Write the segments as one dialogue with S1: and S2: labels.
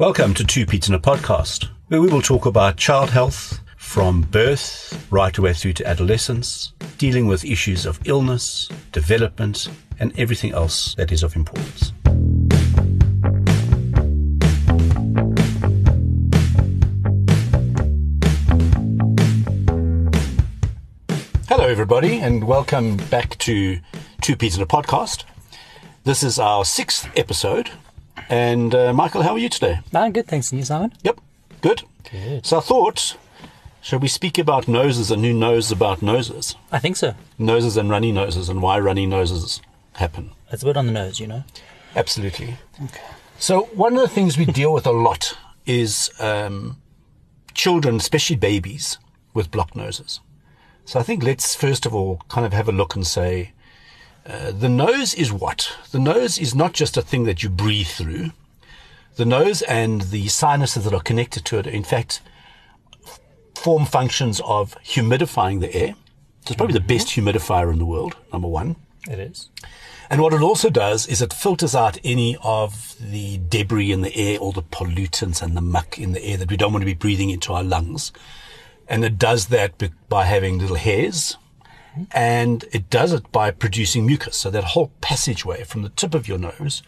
S1: Welcome to Two Peds in a Podcast, where we will talk about child health from birth right away through to adolescence, dealing with issues of illness, development, and everything else that is of importance. Hello, everybody, and welcome back to Two Peds in a Podcast. This is our sixth episode. And uh, Michael, how are you today?
S2: I'm good, thanks. And you, Simon?
S1: Yep, good.
S2: Good.
S1: So I thought, shall we speak about noses and who knows about noses?
S2: I think so.
S1: Noses and runny noses and why runny noses happen.
S2: It's a bit on the nose, you know.
S1: Absolutely. Okay. So one of the things we deal with a lot is um, children, especially babies, with blocked noses. So I think let's first of all kind of have a look and say, uh, the nose is what? The nose is not just a thing that you breathe through. The nose and the sinuses that are connected to it, in fact, form functions of humidifying the air. So it's probably the best humidifier in the world, number one.
S2: It is.
S1: And what it also does is it filters out any of the debris in the air, all the pollutants and the muck in the air that we don't want to be breathing into our lungs. And it does that by having little hairs. And it does it by producing mucus. So that whole passageway from the tip of your nose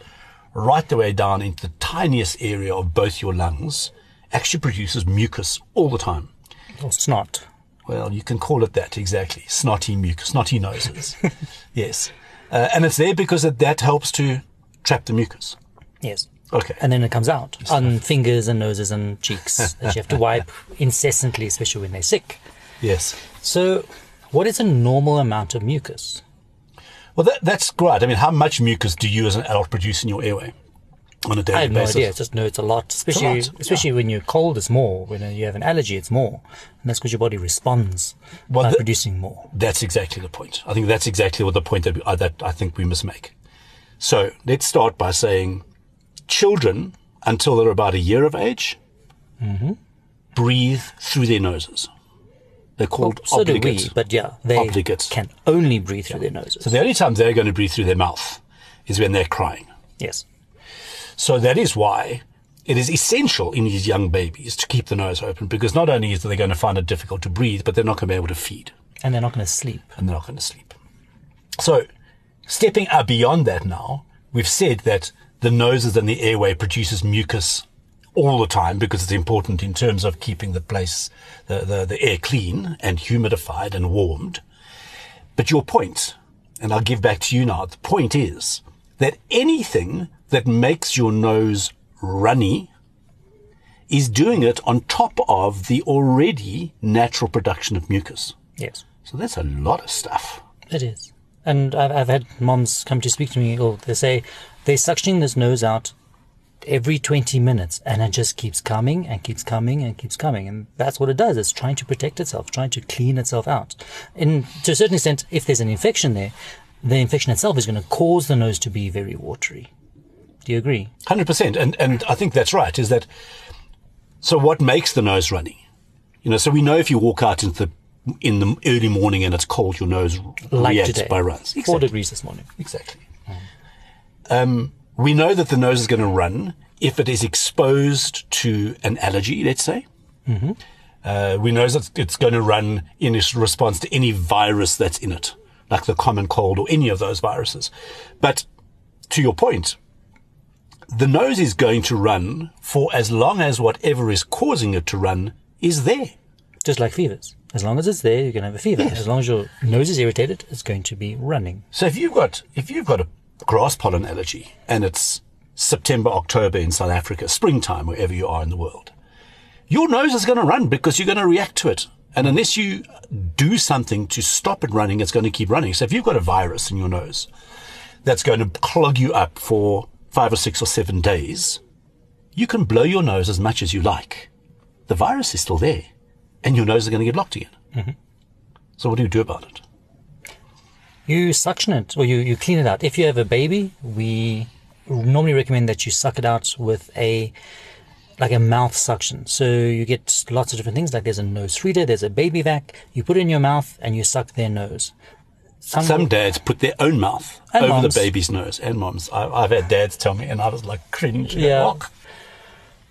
S1: right the way down into the tiniest area of both your lungs actually produces mucus all the time.
S2: Or snot.
S1: Well, you can call it that exactly. Snotty mucus, snotty noses. yes. Uh, and it's there because it, that helps to trap the mucus.
S2: Yes.
S1: Okay.
S2: And then it comes out on fingers and noses and cheeks that you have to wipe incessantly, especially when they're sick.
S1: yes.
S2: So, what is a normal amount of mucus?
S1: Well, that, that's great. I mean, how much mucus do you as an adult produce in your airway on a daily
S2: I have no
S1: basis?
S2: idea. I just know it's a lot, especially
S1: lot,
S2: especially when you're cold. It's more. When you have an allergy, it's more, and that's because your body responds
S1: Well,
S2: by producing more.
S1: That's exactly the point. I think that's exactly what the point that, we, uh, that I think we must make. So let's start by saying children until they're about a year of age breathe through their noses. They're called
S2: So do we, but yeah, they
S1: Obligates.
S2: can only breathe through their noses.
S1: So the only time they're going to breathe through their mouth is when they're crying.
S2: yes.
S1: So that is why it is essential in these young babies to keep the nose open because not only is they going to find it difficult to breathe, but they're not going to be able to feed
S2: And they're not going to sleep.
S1: and they're not going to sleep. So stepping up beyond that now, we've said that the noses and the airway produces mucus all the time because it's important in terms of keeping the place, the, the, the air clean and humidified and warmed. But your point, and I'll give back to you now, the point is that anything that makes your nose runny is doing it on top of the already natural production of mucus.
S2: Yes.
S1: So that's a lot of stuff.
S2: It is. And I've, I've had moms come to speak to me, or they say they're suctioning this nose out every 20 minutes and it just keeps coming and keeps coming and keeps coming. And that's what it does. It's trying to protect itself, trying to clean itself out. And to a certain extent, if there's an infection there, the infection itself is going to cause the nose to be very watery. Do you agree?
S1: Hundred percent, and and I think that's right. Is that so? What makes the nose runny? You know, so we know if you walk out into the in the early morning and it's cold, your nose
S2: Like
S1: reacts
S2: today.
S1: by runs.
S2: Four degrees this morning.
S1: Exactly. Um, we know that the nose is going to run if it is exposed to an allergy, let's say. Uh, we know that it's going to run in response to any virus that's in it, like the common cold or any of those viruses. But to your point, the nose is going to run for as long as whatever is causing it to run is there.
S2: Just like fevers. As long as it's there, you're going to have a fever. As long as your nose is irritated, it's going to be running.
S1: So if you've got if you've got a grass pollen allergy and it's September, October in South Africa, springtime wherever you are in the world, your nose is going to run because you're going to react to it. And unless you do something to stop it running, it's going to keep running. So if you've got a virus in your nose that's going to clog you up for five or six or seven days, you can blow your nose as much as you like. The virus is still there and your nose is going to get blocked again. Mm-hmm. So what do you do about it?
S2: You suction it or you, you clean it out. If you have a baby, we normally recommend that you suck it out with a like a mouth suction. So you get lots of different things. Like there's a NoseFrida, there's a baby vac. You put it in your mouth and you suck their nose. Some,
S1: Some dads put their own mouth over
S2: moms.
S1: the baby's nose, and moms. I, I've had dads tell me, and I was like cringe.
S2: Yeah.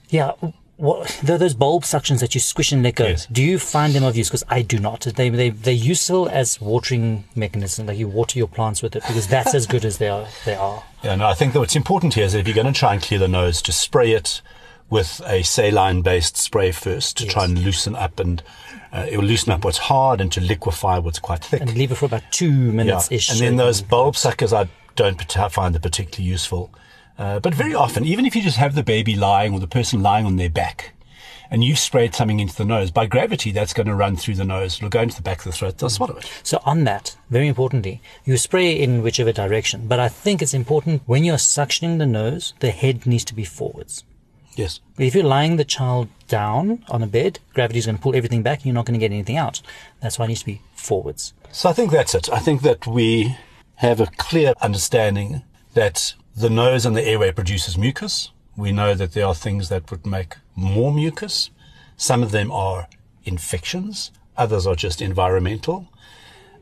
S2: Yeah. What, tho- those bulb suctions that you squish and let go,
S1: Yes.
S2: do you find them of use? Because I do not. They, they, they're useful as watering mechanism. Like you water your plants with it because that's as good as they are. They are.
S1: Yeah, no, I think that what's important here is that if you're going to try and clear the nose, just spray it with a saline-based spray first to try and loosen up and uh, it will loosen up what's hard and to liquefy what's quite thick.
S2: And leave it for about two minutes ish.
S1: And then those bulb suckers, I don't find them particularly useful. Uh, but very often, even if you just have the baby lying or the person lying on their back, and you've sprayed something into the nose, by gravity, that's going to run through the nose. It'll go into the back of the throat. They'll swallow it.
S2: So on that, very importantly, you spray in whichever direction. But I think it's important when you're suctioning the nose, the head needs to be forwards.
S1: Yes.
S2: If you're lying the child down on a bed, gravity's going to pull everything back and you're not going to get anything out. That's why it needs to be forwards.
S1: So I think that's it. I think that we have a clear understanding that the nose and the airway produces mucus. We know that there are things that would make more mucus. Some of them are infections. Others are just environmental.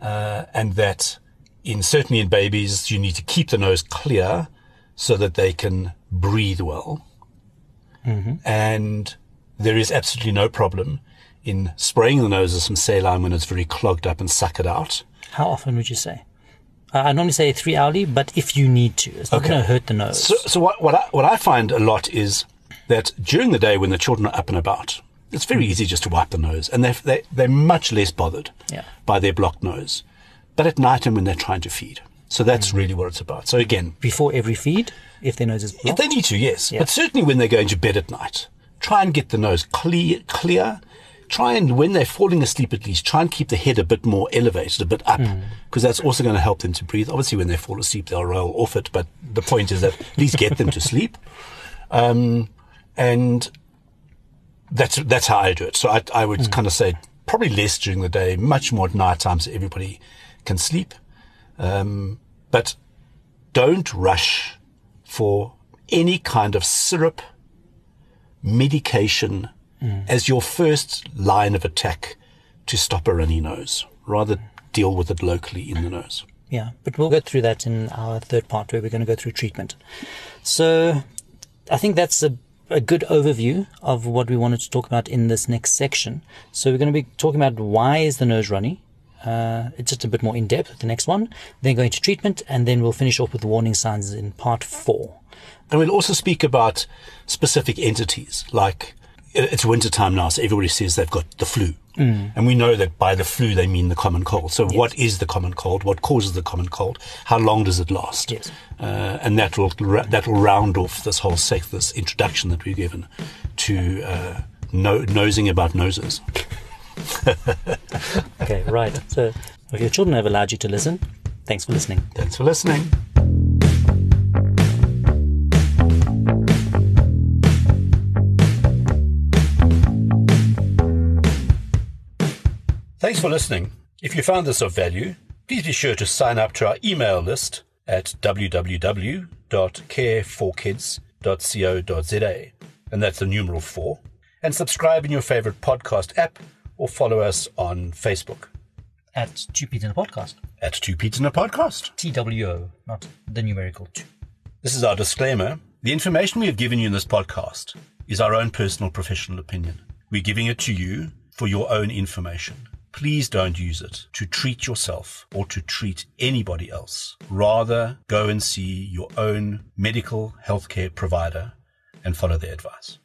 S1: Uh, and that in certainly in babies, you need to keep the nose clear so that they can breathe well. And there is absolutely no problem in spraying the nose with some saline when it's very clogged up and suck it out.
S2: How often would you say? I I normally say three hourly, but if you need to, it's not
S1: Okay.
S2: going to hurt the nose.
S1: So, so what, what, I, what I find a lot is that during the day when the children are up and about, it's very hmm. easy just to wipe the nose, and they're, they, they're much less bothered
S2: Yeah.
S1: by their blocked nose. But at night and when they're trying to feed. So that's hmm. really what it's about. So again,
S2: Before every feed, if their nose is
S1: if
S2: blocked.
S1: they need to, yes. But certainly when they're going to bed at night, try and get the nose clear, clear. Try and, when they're falling asleep at least, try and keep the head a bit more elevated, a bit up, because that's also going to help them to breathe. Obviously, when they fall asleep, they'll roll off it, but the point is that at least get them to sleep. Um, and that's, that's how I do it. So I, I would kind of say probably less during the day, much more at night time so everybody can sleep. Um, but don't rush for any kind of syrup, medication as your first line of attack to stop a runny nose. Rather deal with it locally in the nose.
S2: Yeah, but we'll go through that in our third part where we're going to go through treatment. So I think that's a, a good overview of what we wanted to talk about in this next section. So we're going to be talking about why is the nose runny. Uh, it's just a bit more in depth, the next one. Then go into treatment, and then we'll finish off with the warning signs in part four.
S1: And we'll also speak about specific entities, like it's winter time now, so everybody says they've got the flu. And we know that by the flu, they mean the common cold. So what is the common cold? What causes the common cold? How long does it last?
S2: Yes.
S1: Uh, and that will, ra- that will round off this whole sec, this introduction that we've given to, uh, no, nosing about noses.
S2: Okay, right. So if your children have allowed you to listen, thanks for listening.
S1: Thanks for listening. Thanks for listening. If you found this of value, please be sure to sign up to our email list at www.care4kids.co.za, and that's the numeral 4, and subscribe in your favorite podcast app or follow us on Facebook
S2: At Two Peas in a Podcast.
S1: at Two Peds in a Podcast.
S2: TWO, not the numerical two.
S1: This is our disclaimer. The information we have given you in this podcast is our own personal professional opinion. We're giving it to you for your own information. Please don't use it to treat yourself or to treat anybody else. Rather, go and see your own medical healthcare provider and follow their advice.